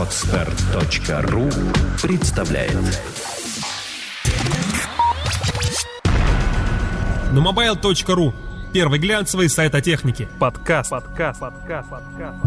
Отстар.ру представляет На mobile.ru Первый глянцевый сайт о технике. Подкаст. Подкаст. Подкаст. Подкаст.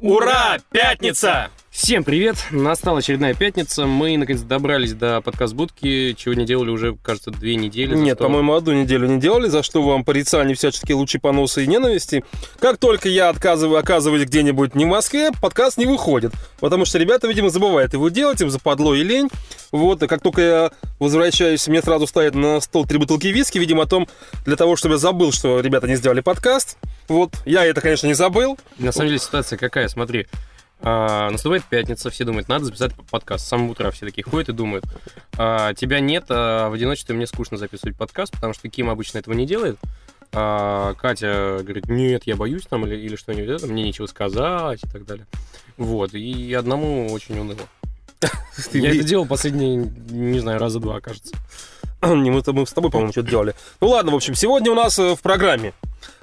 Ура! Пятница! Всем привет! Настала очередная пятница. Мы наконец добрались до подкаст-будки, чего не делали уже, кажется, две недели. Нет, Что- по-моему, одну неделю не делали, за что вам порицания всяческие лучи поноса и ненависти. Как только я отказываю, оказываюсь где-нибудь не в Москве, подкаст не выходит. Потому что ребята, видимо, забывают его делать, им западло и лень. Вот, и как только я возвращаюсь, мне сразу ставят на стол три бутылки виски, видимо, о том, для того, чтобы я забыл, что ребята не сделали подкаст. Вот, я это, конечно, не забыл. На самом деле ситуация какая, смотри. А, наступает пятница, все думают, надо записать подкаст. С самого утра все такие ходят и думают. А, тебя нет, а в одиночестве мне скучно записывать подкаст, потому что Ким обычно этого не делает. А, Катя говорит, нет, я боюсь там или, или что-нибудь, это, мне нечего сказать и так далее. Вот, и одному очень уныло. Я это делал последние, не знаю, раза два, кажется. Мы, мы с тобой, по-моему, что-то делали. Ну ладно, в общем, сегодня у нас э, в программе.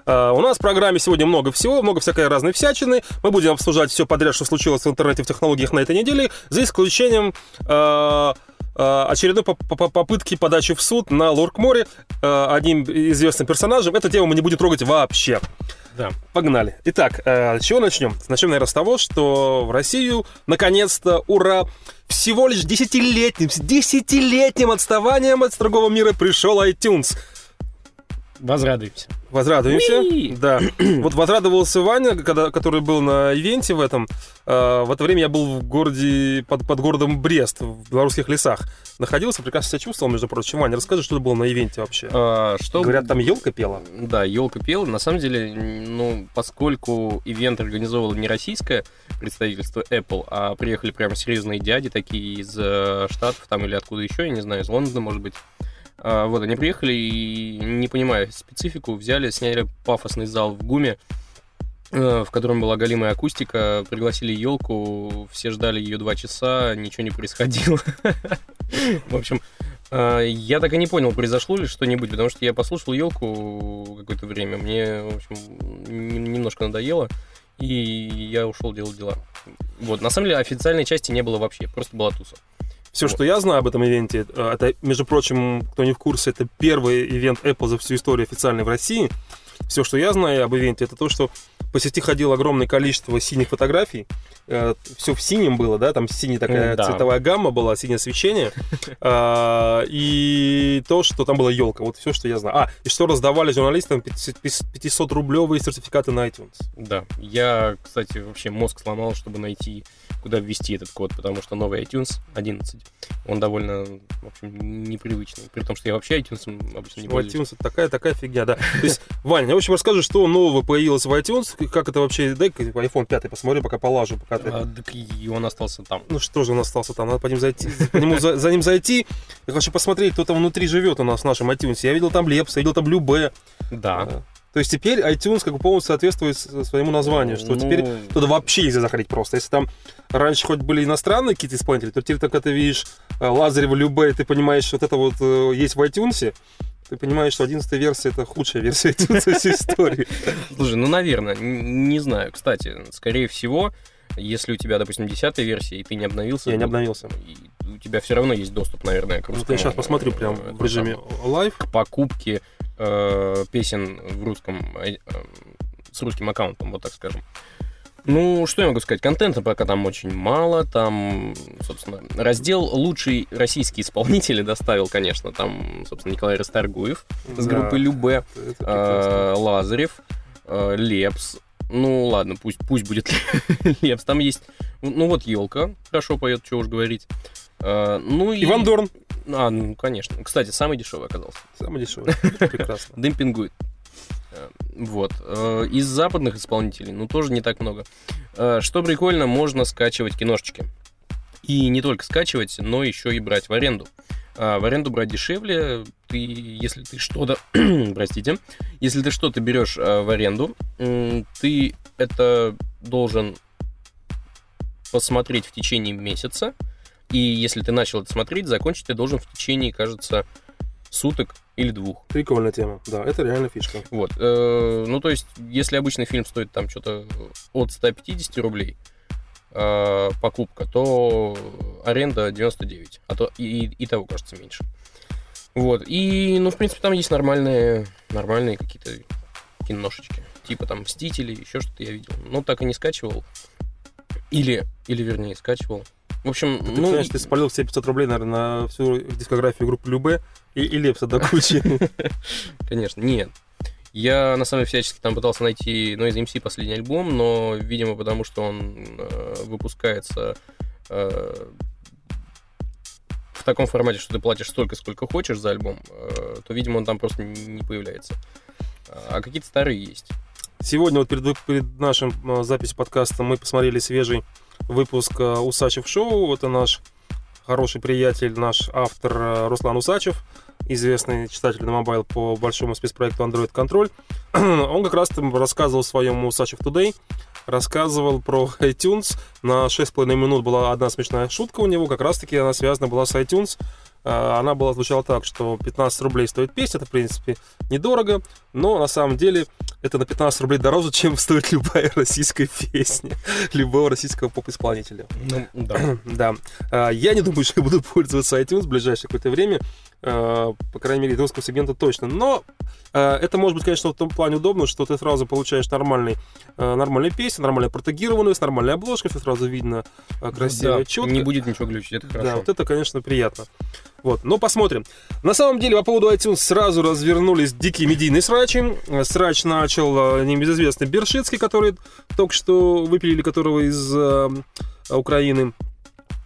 Э, у нас в программе сегодня много всего, много всякой разной всячины. Мы будем обсуждать все подряд, что случилось в интернете, в технологиях на этой неделе, за исключением э, очередной поп- поп- попытки подачи в суд на Лорк Море э, одним известным персонажем. Эту тему мы не будем трогать вообще. Да. Погнали. Итак, э, с чего начнем? Начнем, наверное, с того, что в Россию, наконец-то, ура, всего лишь десятилетним, с десятилетним отставанием от другого мира пришел iTunes. Возрадуемся. Возрадуемся. Уи! Да. Вот возрадовался Ваня, когда, который был на ивенте в этом. Э, в это время я был в городе, под, под городом Брест, в белорусских лесах. Находился, прекрасно себя чувствовал, между прочим. Ваня, расскажи, что было на ивенте вообще. А, что Говорят, там елка пела. Да, елка пела. На самом деле, ну, поскольку ивент организовывало не российское представительство Apple, а приехали прям серьезные дяди такие из э, Штатов там или откуда еще, я не знаю, из Лондона, может быть. А, вот, они приехали и, не понимая специфику, взяли, сняли пафосный зал в ГУМе, э, в котором была голимая акустика, пригласили елку, все ждали ее два часа, ничего не происходило. В общем, э, я так и не понял, произошло ли что-нибудь, потому что я послушал елку какое-то время, мне, в общем, нем- немножко надоело, и я ушел делать дела. Вот, на самом деле официальной части не было вообще, просто была туса. Все, что я знаю об этом ивенте, э, это, между прочим, кто не в курсе, это первый ивент Apple за всю историю официальный в России. Все, что я знаю об ивенте, это то, что по сети ходило огромное количество синих фотографий. Все в синем было, да, там синяя такая да. цветовая гамма была, синее освещение. А, И то, что там была елка. Вот все, что я знаю. А, и что раздавали журналистам 500-рублевые сертификаты на iTunes. Да, я, кстати, вообще мозг сломал, чтобы найти, куда ввести этот код, потому что новый iTunes 11, он довольно, в общем, непривычный. При том, что я вообще iTunes обычно не пользуюсь. iTunes это такая, такая фигня, да. То есть, Ваня, в общем, расскажи, что нового появилось в iTunes, как это вообще, дай-ка iPhone 5 посмотрю, пока полажу, пока ты... А, так и он остался там. Ну что же он остался там, надо по ним зайти, по нему за, за ним зайти. Я хочу посмотреть, кто там внутри живет у нас в нашем iTunes. Я видел там Лепс, я видел там Любе. Да. То есть теперь iTunes как бы полностью соответствует своему названию, что Ну, теперь туда вообще нельзя заходить просто. Если там раньше хоть были иностранные какие-то исполнители, то теперь, когда ты видишь э, Лазарева, Любе, ты понимаешь, вот это вот э, есть в iTunes, ты понимаешь, что 11 версия это худшая версия всей истории. Слушай, ну, наверное, не знаю. Кстати, скорее всего, если у тебя, допустим, 10 версия, и ты не обновился... Я не обновился. у тебя все равно есть доступ, наверное, к Вот русскому, я сейчас посмотрю прям э, в режиме там, live. к покупке э, песен в русском э, э, с русским аккаунтом, вот так скажем. Ну, что я могу сказать? Контента пока там очень мало. Там, собственно, раздел «Лучший российский исполнитель» доставил, конечно. Там, собственно, Николай Расторгуев с Да, группы «Любе», э, Лазарев, э, Лепс. Ну, ладно, пусть, пусть будет Лепс. Там есть, ну, вот елка хорошо поет, что уж говорить. Э, ну и... Иван Дорн. А, ну, конечно. Кстати, самый дешевый оказался. Самый дешевый. Прекрасно. Демпингует. Э, Вот. Э, Из западных исполнителей, ну, тоже не так много. Э, Что прикольно, можно скачивать киношечки. И не только скачивать, но еще и брать в аренду. А в аренду брать дешевле. Ты, если ты что-то, простите, если ты что-то берешь в аренду, ты это должен посмотреть в течение месяца. И если ты начал это смотреть, закончить ты должен в течение, кажется, суток или двух. Прикольная тема. Да, это реально фишка. Вот. э, Ну, то есть, если обычный фильм стоит там что-то от 150 рублей, э, покупка, то аренда 99, а то и, и того, кажется, меньше. Вот. И, ну, в принципе, там есть нормальные, нормальные какие-то киношечки. Типа там Мстители, еще что-то я видел. Но так и не скачивал. Или, или вернее, скачивал. В общем, Ты, ну... понимаешь, ты спалил все 500 рублей, наверное, на всю дискографию группы Любе и, и Лепса до кучи. Конечно, нет. Я, на самом деле, всячески там пытался найти Noise MC последний альбом, но, видимо, потому что он э, выпускается э, в таком формате, что ты платишь столько, сколько хочешь за альбом, э, то, видимо, он там просто не не появляется. А какие-то старые есть. Сегодня вот перед, перед нашим э, записью подкаста мы посмотрели свежий выпуск э, Усачев Шоу. Это наш хороший приятель, наш автор э, Руслан Усачев, известный читатель на Mobile по большому спецпроекту Android Control. Он как раз там рассказывал в своем Усачев Today, рассказывал про iTunes. На 6,5 минут была одна смешная шутка у него, как раз-таки она связана была с iTunes. А, Она была звучала так, что 15 рублей стоит песня, это, в принципе, недорого, но на самом деле это на 15 рублей дороже, чем стоит любая российская песня, любого российского поп-исполнителя. Ну, да. Да. А, Я не думаю, что я буду пользоваться iTunes в ближайшее какое-то время. А, По крайней мере, русского сегмента точно. Но а, это может быть, конечно, в том плане удобно, что ты сразу получаешь нормальный, а, нормальные песни, нормально протегированную, с нормальной обложкой, все сразу видно а, красиво, Да, четко. Не будет ничего глючить, это хорошо. Да, вот это, конечно, приятно. Вот, но посмотрим. На самом деле, по поводу iTunes сразу развернулись дикие медийные срачи. Э, Срач начал э, небезызвестный Бершицкий, который только что выпилили, которого из э, Украины.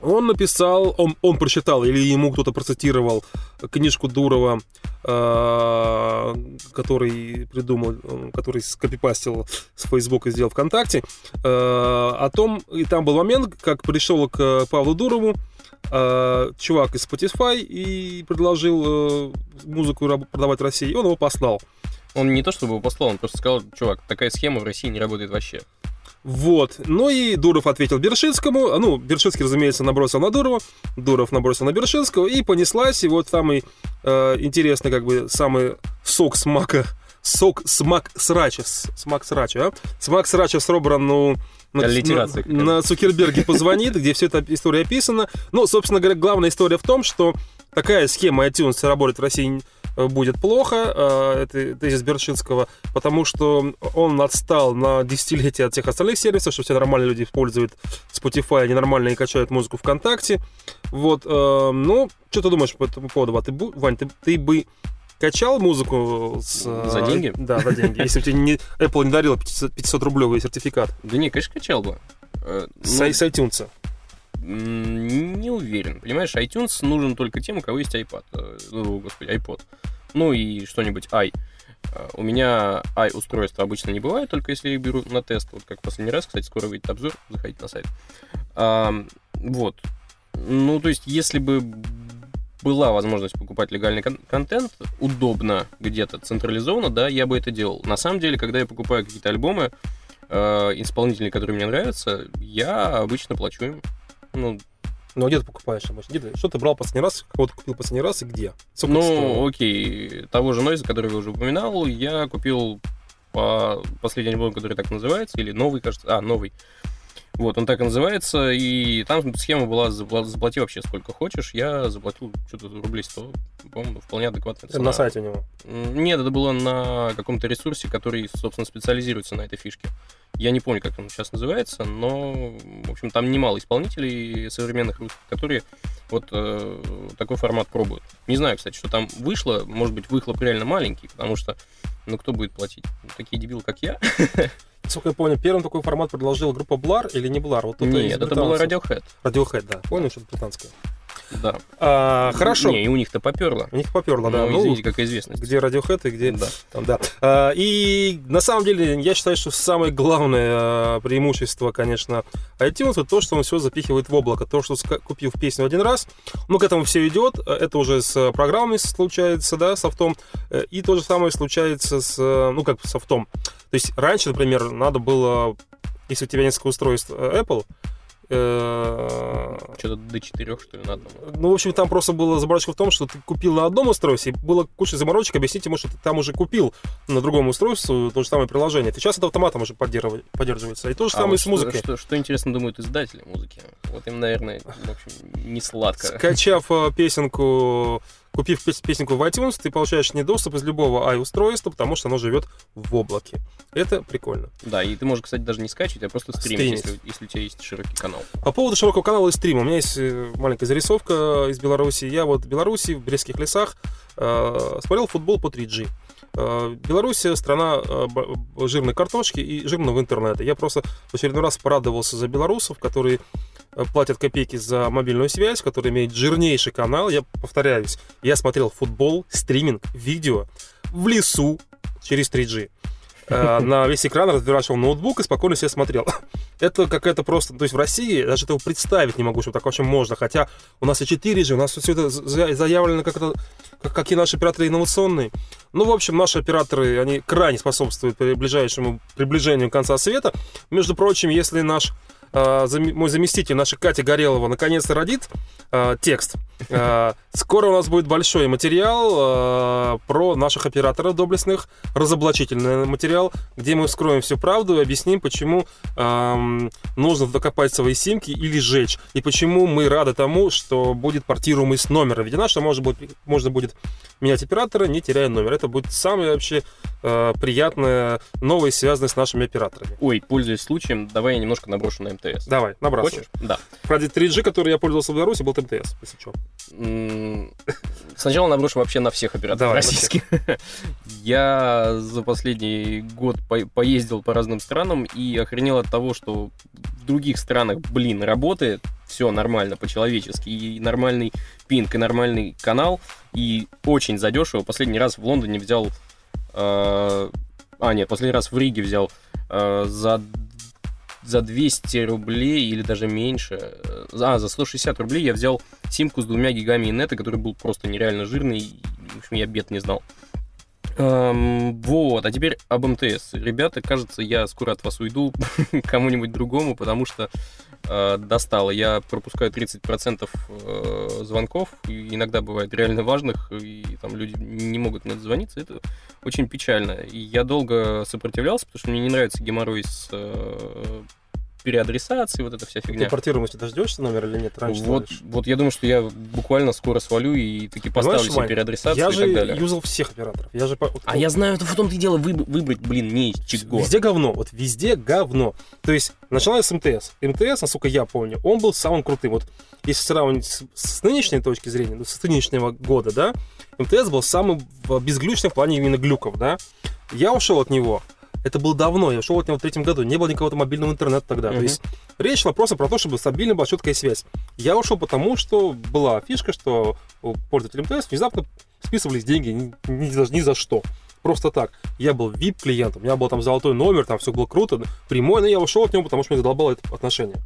Он написал, он, он прочитал, или ему кто-то процитировал книжку Дурова, э, который придумал, э, который скопипастил с Фейсбука и сделал ВКонтакте, э, о том, и там был момент, как пришел к Павлу Дурову э, чувак из Spotify и предложил э, музыку продавать в России, и он его послал. Он не то чтобы его послал, он просто сказал, чувак, такая схема в России не работает вообще. Вот. Ну и Дуров ответил Бершинскому. Ну, Бершинский, разумеется, набросил на Дурова. Дуров набросил на Бершинского. И понеслась. И вот самый э, интересный, как бы, самый сок смака сок смак срача. Смак срача, а? Смак срача собран, ну, на, на, на Цукерберге позвонит, где все эта история описана. Ну, собственно говоря, главная история в том, что такая схема iTunes работает в России будет плохо, э, это тезис Бершинского, потому что он отстал на десятилетия от всех остальных сервисов, что все нормальные люди используют Spotify, они нормально качают музыку ВКонтакте. Вот, э, ну, что ты думаешь по этому поводу? Ты, Вань, ты, ты бы качал музыку с, э, За деньги? Да, за деньги. Если бы тебе не, Apple не дарила 500-рублевый сертификат Да не, конечно, качал бы. Э, с, ну, с iTunes. Не уверен. Понимаешь, iTunes нужен только тем, у кого есть iPad. Э, Ну, господи, iPod. Ну и что-нибудь i. Э, У меня i-устройства обычно не бывает, только если я беру на тест. Вот как последний раз, кстати, скоро выйдет обзор, заходите на сайт. Ам, Вот. Ну, то есть, если бы была возможность покупать легальный кон- контент, удобно где-то, централизованно, да, я бы это делал. На самом деле, когда я покупаю какие-то альбомы, э, исполнителей, которые мне нравятся, я обычно плачу им. Ну, Ну, а где ты покупаешь обычно? Где ты? Что ты брал последний раз? Кого ты купил последний раз и где? Сколько ну, окей, того же Нойза, который я уже упоминал, я купил по последний альбом, который так называется, или новый, кажется, а, новый. Вот, он так и называется, и там схема была запла- заплати вообще сколько хочешь, я заплатил что-то рублей 100, по-моему, вполне адекватная цена. на сайте у него. Нет, это было на каком-то ресурсе, который, собственно, специализируется на этой фишке. Я не помню, как он сейчас называется, но, в общем, там немало исполнителей современных русских, которые вот э, такой формат пробуют. Не знаю, кстати, что там вышло. Может быть, выхлоп реально маленький, потому что, ну, кто будет платить? Ну, Такие дебилы, как я? Насколько я понял, первым такой формат предложила группа Blur или не Blur? Вот Нет, это было. Radiohead. Radiohead, да. Понял, что это британское. Да. А, хорошо. Не, и у них-то поперло. У них поперло, да. Ну, Ну, извините, какая известность. где Radiohead и где... Да. Там, да. А, и на самом деле, я считаю, что самое главное а, преимущество, конечно, iTunes, это то, что он все запихивает в облако. То, что купив песню один раз, ну, к этому все идет. Это уже с программами случается, да, софтом. Э, И то же самое случается с, ну, как софтом. То есть раньше, например, надо было, если у тебя несколько устройств э, Apple, Э, Что-то до 4, что ли, на одном. Ну, в общем, там просто была заморочка в том, что ты купил на одном устройстве, и было куча заморочек, объяснить ему, что ты там уже купил на другом устройстве то же самое приложение. Сейчас это автоматом уже поддерживается. И то же А самое вот с музыкой. Что, что, что интересно думают издатели музыки? Вот им, наверное, в общем, не сладко. Скачав э, песенку, купив пес- песенку в iTunes, ты получаешь не доступ из любого i-устройства, потому что оно живет в облаке. Это прикольно. Да, и ты можешь, кстати, даже не скачивать, а просто стримить, если, если у тебя есть широкий канал. По поводу широкого канала и стрима. У меня есть э, маленькая зарисовка из Беларуси. Я вот в Беларуси, в Брестских лесах, э, смотрел футбол по 3G. Э, Беларусь страна э, жирной картошки и жирного интернета. Я просто в очередной раз порадовался за белорусов, которые э, платят копейки за мобильную связь, которые имеют жирнейший канал. Я повторяюсь, я смотрел футбол, стриминг, видео в лесу через 3G. Э, На весь экран разворачивал ноутбук и спокойно себе смотрел. Это какая-то просто... То есть в России даже этого представить не могу, что так вообще можно. Хотя у нас и 4G, у нас все это за- заявлено как, это, как, какие наши операторы инновационные. Ну, в общем, наши операторы, они крайне способствуют приближающему приближению конца света. Между прочим, если наш зам- мой заместитель, наша Катя Горелова, наконец-то родит а, текст. А, скоро у нас будет большой материал а, про наших операторов доблестных, разоблачительный материал, где мы вскроем всю правду и объясним, почему ам, нужно докопать свои симки или сжечь, и почему мы рады тому, что будет портируемый с номера введена, что можно будет, можно будет менять оператора, не теряя номер. Это будет самая вообще а, приятная новость, связанная с нашими операторами. Ой, пользуясь случаем, давай я немножко наброшу на МТС. Давай, набрасывай. Хочешь? Да. Ради 3G, который я пользовался в Беларуси, был МТС, если что. Сначала наброшу вообще на всех операторов Давай, российских. Я за последний год по- поездил по разным странам и охренел от того, что в других странах, блин, работает все нормально, по-человечески, и нормальный пинг, и нормальный канал, и очень задешево. Последний раз в Лондоне взял... э, А, нет, последний раз в Риге взял э, за за 200 рублей или даже меньше, э, а, за 160 рублей я взял симку с двумя гигами инета, который был просто нереально жирный, и, в общем, я бед не знал. Эм, вот, а теперь об МТС. Ребята, кажется, я скоро от вас уйду кому-нибудь другому, потому что э, достало. Я пропускаю 30% э, звонков, и иногда бывает реально важных, и там люди не могут мне дозвониться. Это очень печально. И я долго сопротивлялся, потому что мне не нравится геморрой с э, переадресацией, вот эта вся Ты фигня. портируемости дождешься номер или нет? Раньше Вот, свалишь? вот я думаю, что я буквально скоро свалю и таки поставлю Понимаешь, себе переадресацию Я и же так далее. юзал всех операторов. Я же... А я знаю, это в том-то и дело, выб- выбрать, блин, не из чего. Везде говно, вот везде говно. То есть, начала я с МТС. МТС, насколько я помню, он был самым крутым. Вот если сравнивать с, с нынешней точки зрения, ну, с нынешнего года, да, МТС был самым безглючным в плане именно глюков, да. Я ушел от него. Это было давно, я ушел от него в третьем году. Не было никакого мобильного интернета тогда. То Мгм. есть речь шла просто про то, чтобы стабильно была четкая связь. Я ушел потому, что была фишка, что у пользователей МТС внезапно списывались деньги ни, ни за, ни за что. Просто так. Я был VIP-клиентом, у меня был там золотой номер, там все было круто, прямой, но я ушел от него, потому что мне задолбало это отношение.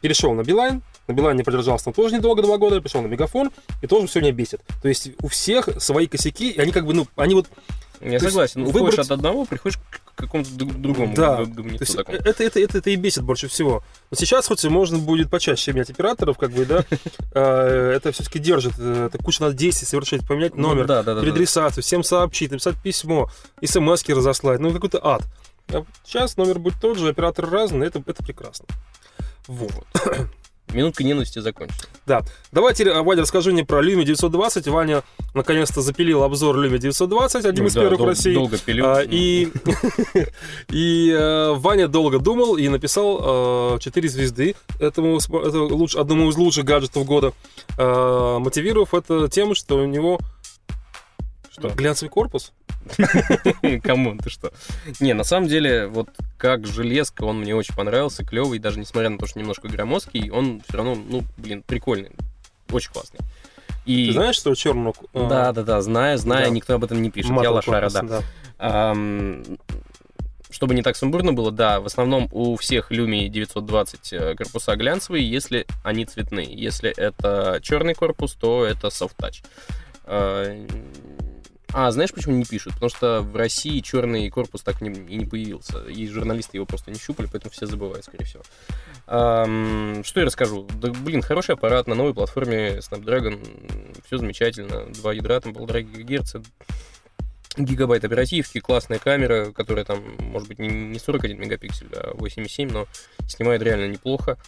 Перешел на Билайн, на Билайн не продержался там тоже недолго, два года, перешел на Мегафон, и тоже все меня бесит. То есть у всех свои косяки, и они как бы, ну, они вот Я То есть согласен. Уходишь выбрать- от одного, приходишь какому-то друг- другому Да, говнецу есть такому. это, это, это, это и бесит больше всего. Но сейчас хоть и можно будет почаще менять операторов, как бы, да, э, это все-таки держит. э, Это куча надо действий совершить, поменять Ну номер, переадресацию, всем сообщить, написать письмо, смс разослать. Ну, какой-то ад. А сейчас номер будет тот же, операторы разные, это, это прекрасно. Вот. Минутка ненависти закончена. Да. Давайте, э, Ваня, расскажи мне про Lumia 920. Ваня наконец-то запилил обзор Lumia 920, один из Ну Да, первых в дол- России. Долго пилю. А, и и э, Ваня долго думал и написал э, 4 звезды этому луч- одному из лучших гаджетов года, э, мотивировав это тем, что у него Что? глянцевый корпус. Come on, ты что? Не, на самом деле, вот как железка, он мне очень понравился, клевый, даже несмотря на то, что немножко громоздкий, он все равно, ну, блин, прикольный, очень классный. И... Ты знаешь, что черного? э, Да, да, да, знаю, знаю, да. никто об этом не пишет. Я матовый лошара, корпус, да. Ам, Чтобы не так сумбурно было, да, в основном у всех Lumia 920 э, корпуса глянцевые, если они цветные. Если это черный корпус, то это soft touch. А, А, знаешь, почему не пишут? Потому что в России черный корпус так не, и не появился. И журналисты его просто не щупали, поэтому все забывают, скорее всего. Ам, что я расскажу? Да, блин, хороший аппарат на новой платформе Snapdragon. Все замечательно. Два ядра, там полтора ГГц. Гигабайт оперативки, классная камера, которая там, может быть, не 41 мегапиксель, а 8,7, но снимает реально неплохо.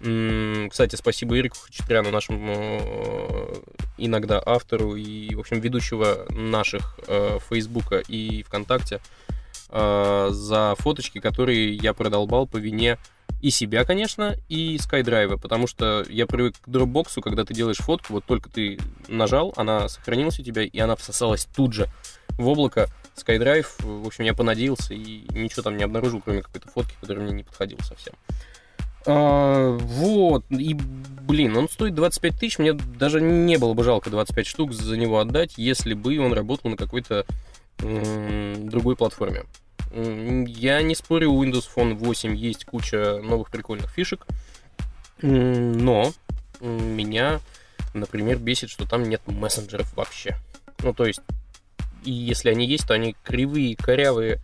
Кстати, спасибо Ирику Хачатряну, нашему э, иногда автору и, в общем, ведущего наших э, Фейсбука и ВКонтакте э, за фоточки, которые я продолбал по вине и себя, конечно, и SkyDrive, потому что я привык к дропбоксу, когда ты делаешь фотку, вот только ты нажал, она сохранилась у тебя, и она всосалась тут же в облако. SkyDrive, в общем, я понадеялся и ничего там не обнаружил, кроме какой-то фотки, которая мне не подходила совсем. А, вот, и, блин, он стоит 25 тысяч, мне даже не было бы жалко 25 штук за него отдать, если бы он работал на какой-то другой платформе. Я не спорю, у Windows Phone 8 есть куча новых прикольных фишек, но меня, например, бесит, что там нет мессенджеров вообще. Ну, то есть, и если они есть, то они кривые, корявые.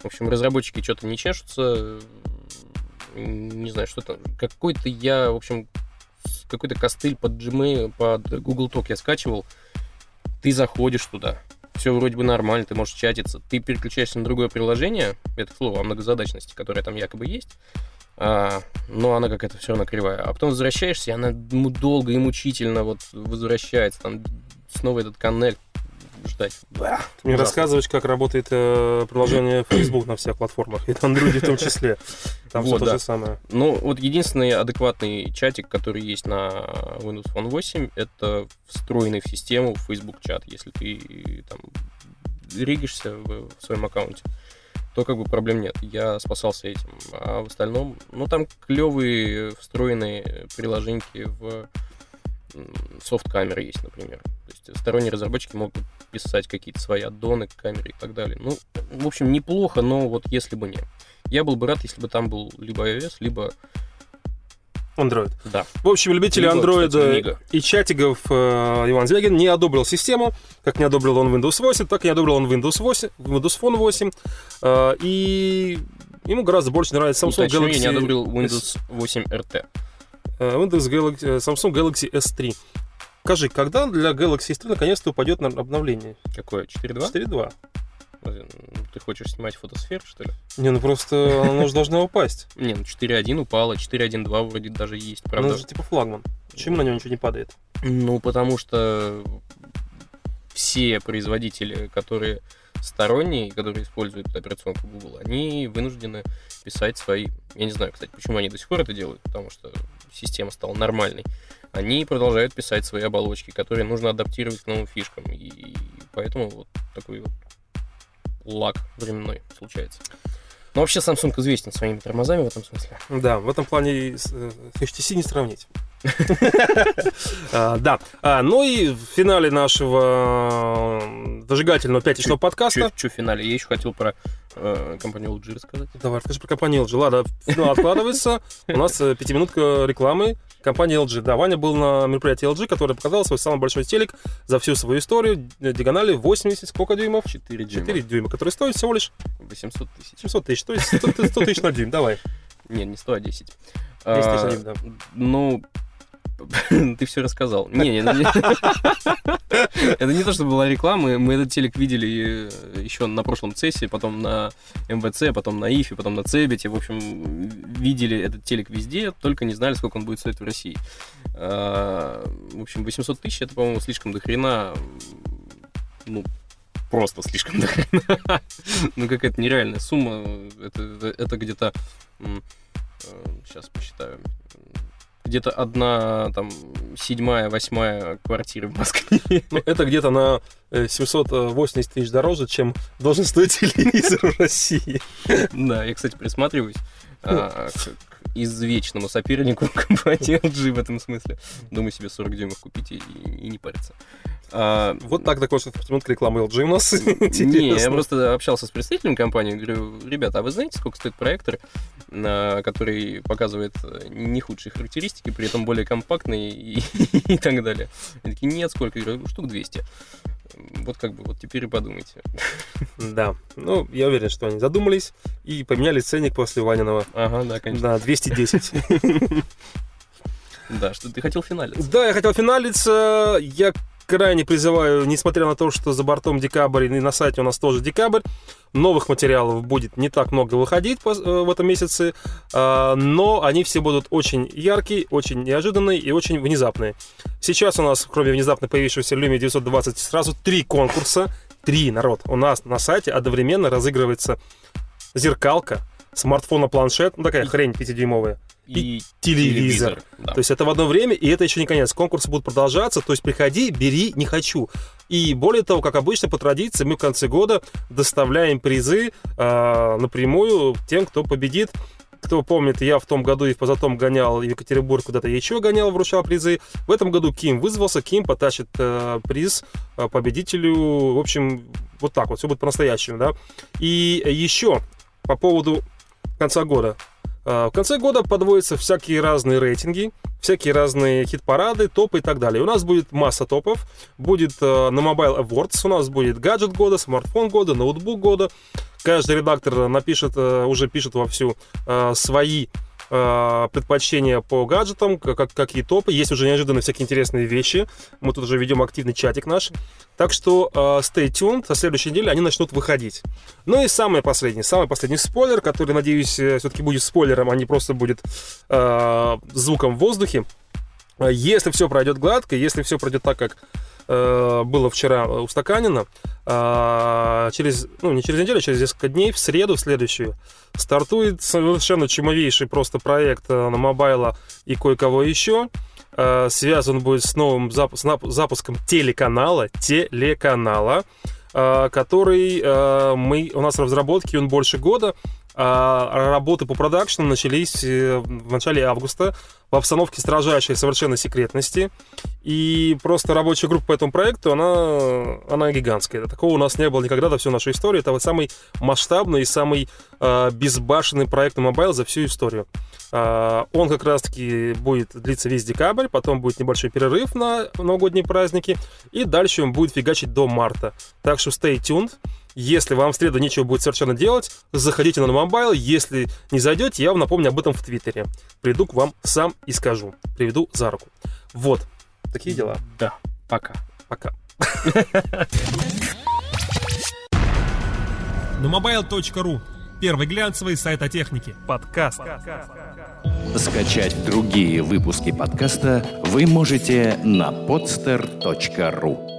В общем, разработчики что-то не чешутся. Не знаю, что там. Какой-то я, в общем, какой-то костыль под Gmail, под Google Talk я скачивал. Ты заходишь туда. Все вроде бы нормально, ты можешь чатиться. Ты переключаешься на другое приложение, это к о многозадачности, которая там якобы есть, а, но она какая-то все равно кривая. А потом возвращаешься, и она долго и мучительно вот возвращается. Там снова этот коннект ждать. Ты мне ужасно. рассказываешь, как работает э, приложение Facebook на всех платформах, и на Android в том числе. Там все Вот, то да. же самое. Ну, вот единственный адекватный чатик, который есть на Windows Phone 8, это встроенный в систему Facebook чат. Если ты там регишься в, в своем аккаунте, то как бы проблем нет. Я спасался этим. А в остальном, ну, там клевые встроенные приложеньки в м, софт-камеры есть, например. То есть сторонние разработчики могут писать какие-то свои аддоны к камере и так далее. Ну, в общем, неплохо, но вот если бы не. Я был бы рад, если бы там был либо iOS, либо Android. да. В общем, любители Android Мига. и чатиков э, Иван Звягин не одобрил систему. Как не одобрил он Windows 8, так и не одобрил он Windows 8, Windows Phone 8. Э, и ему гораздо больше нравится Samsung Уточню, Galaxy... я не одобрил Windows 8 RT. Э, Windows Galaxy, э, Samsung Galaxy S3. Скажи, когда для Galaxy S3 наконец-то упадет на обновление? Какое? 4.2? 4.2. Ты хочешь снимать фотосфер, что ли? Не, ну просто оно же должно упасть. Не, ну 4.1 упало, 4.1.2 вроде даже есть, правда? Оно же типа флагман. Почему на него ничего не падает? Ну, потому что все производители, которые сторонние, которые используют операционку Google, они вынуждены писать свои... Я не знаю, кстати, почему они до сих пор это делают, потому что система стала нормальной. Они продолжают писать свои оболочки, которые нужно адаптировать к новым фишкам. И поэтому вот такой вот лаг временной случается. Но вообще Samsung известен своими тормозами в этом смысле. Да, в этом плане с э, HTC не сравнить. А, Да. А, Ну и в финале нашего э, зажигательного пятничного подкаста... Что в финале? Я еще хотел про компанию LG рассказать. Давай, расскажи про компанию LG. Ладно, финал откладывается. У нас э, пятиминутка рекламы компании LG. Да, Ваня был на мероприятии LG, которое показал свой самый большой телек за всю свою историю. Э, Диагонали 80, сколько дюймов? 4 дюйма. 4 дюйма, который стоит всего лишь 800 тысяч. 700 тысяч. То есть 100 100 тысяч на дюйм. Давай. Не, не 100, а 10. 10 тысяч на А, дюйм, да. Ну, ты все рассказал. Не, не. Это не то, что была реклама. Мы этот телек видели э, еще на прошлом цессе, потом на МВЦ, потом на ИФе, потом на Цебете. В общем, видели этот телек везде, только не знали, сколько он будет стоить в России. А, В общем, 800 тысяч это, по-моему, слишком до хрена. Ну, просто слишком до хрена. Ну, какая-то нереальная сумма. Это, это где-то... Сейчас посчитаю где-то одна там седьмая, восьмая квартира в Москве. Ну, это где-то на э, 780 тысяч дороже, чем должен стоить телевизор в России. Да, я, кстати, присматриваюсь а, к, к извечному сопернику компании LG в этом смысле. Думаю себе 40 дюймов купить и, и не париться. А, Вот так закончилась минутка рекламы LG у нас. Не, я просто общался с представителем компании, говорю, ребята, а вы знаете, сколько стоит проектор, который показывает э, не худшие характеристики, при этом более компактный и, и так далее? Они такие, нет, сколько? Я говорю, штук 200. Вот как бы, вот теперь и подумайте. Да. Ну, я уверен, что они задумались и поменяли ценник после Ваниного. Ага, да, конечно. Да, 210. Да, что ты хотел финалиться. Да, я хотел финалиться. Я крайне призываю, несмотря на то, что за бортом декабрь, и на сайте у нас тоже декабрь, новых материалов будет не так много выходить э, в этом месяце, а, но они все будут очень яркие, очень неожиданные и очень внезапные. Сейчас у нас, кроме внезапно появившегося Lumia 920, сразу три конкурса. Три, народ. У нас на сайте одновременно разыгрывается зеркалка, смартфон-планшет, ну такая хрень 5-дюймовая, и телевизор. да. То есть это в одно время, и это еще не конец. Конкурсы будут продолжаться, то есть приходи, бери, не хочу. И более того, как обычно, по традиции, мы в конце года доставляем призы э, напрямую тем, кто победит. Кто помнит, я в том году и в позатом гонял в Екатеринбург, куда-то я еще гонял, вручал призы. В этом году Ким вызвался, Ким потащит э, приз э, победителю. В общем, вот так вот, все будет по-настоящему, да. И еще по поводу конца года. А, В конце года подводятся всякие разные рейтинги, всякие разные хит-парады, топы и так далее. У нас будет масса топов. Будет э, на Mobile Awards, у нас будет гаджет года, смартфон года, ноутбук года. Каждый редактор напишет, э, уже пишет вовсю свои предпочтения по гаджетам, как, как- какие топы. Есть уже неожиданно всякие интересные вещи. Мы тут уже ведем активный чатик наш. Так что э, stay tuned, со следующей недели они начнут выходить. Ну и самый последний, самый последний спойлер, который, надеюсь, все-таки будет спойлером, а не просто будет э, звуком в воздухе. Э, Если все пройдет гладко, если все пройдет так, как э, было вчера устаканено, э, через, ну не через неделю, а через несколько дней, в среду следующую, стартует совершенно чумовейший просто проект э, на мобайла и кое-кого еще. Э, Связан будет с новым зап- с запуском телеканала, телеканала, э, который э, мы, у нас в разработке, он больше года, а работы по продакшну начались э, в начале августа в обстановке строжайшей совершенно секретности. И просто рабочая группа по этому проекту, она, она гигантская. Такого у нас не было никогда за всю нашу историю. Это вот самый масштабный и самый э, безбашенный проект Mobile за всю историю. А, он как раз-таки будет длиться весь декабрь, потом будет небольшой перерыв на новогодние праздники, и дальше он будет фигачить до марта. Так что stay tuned. Если вам в среду нечего будет совершенно делать, заходите на Mobile. Если не зайдете, я вам напомню об этом в Твиттере. Приду к вам сам и скажу. Приведу за руку. Вот. Такие дела. Да, пока. Пока. На mobile.ru Первый глянцевый сайт о технике. Подкаст. Скачать другие выпуски подкаста вы можете на podster.ru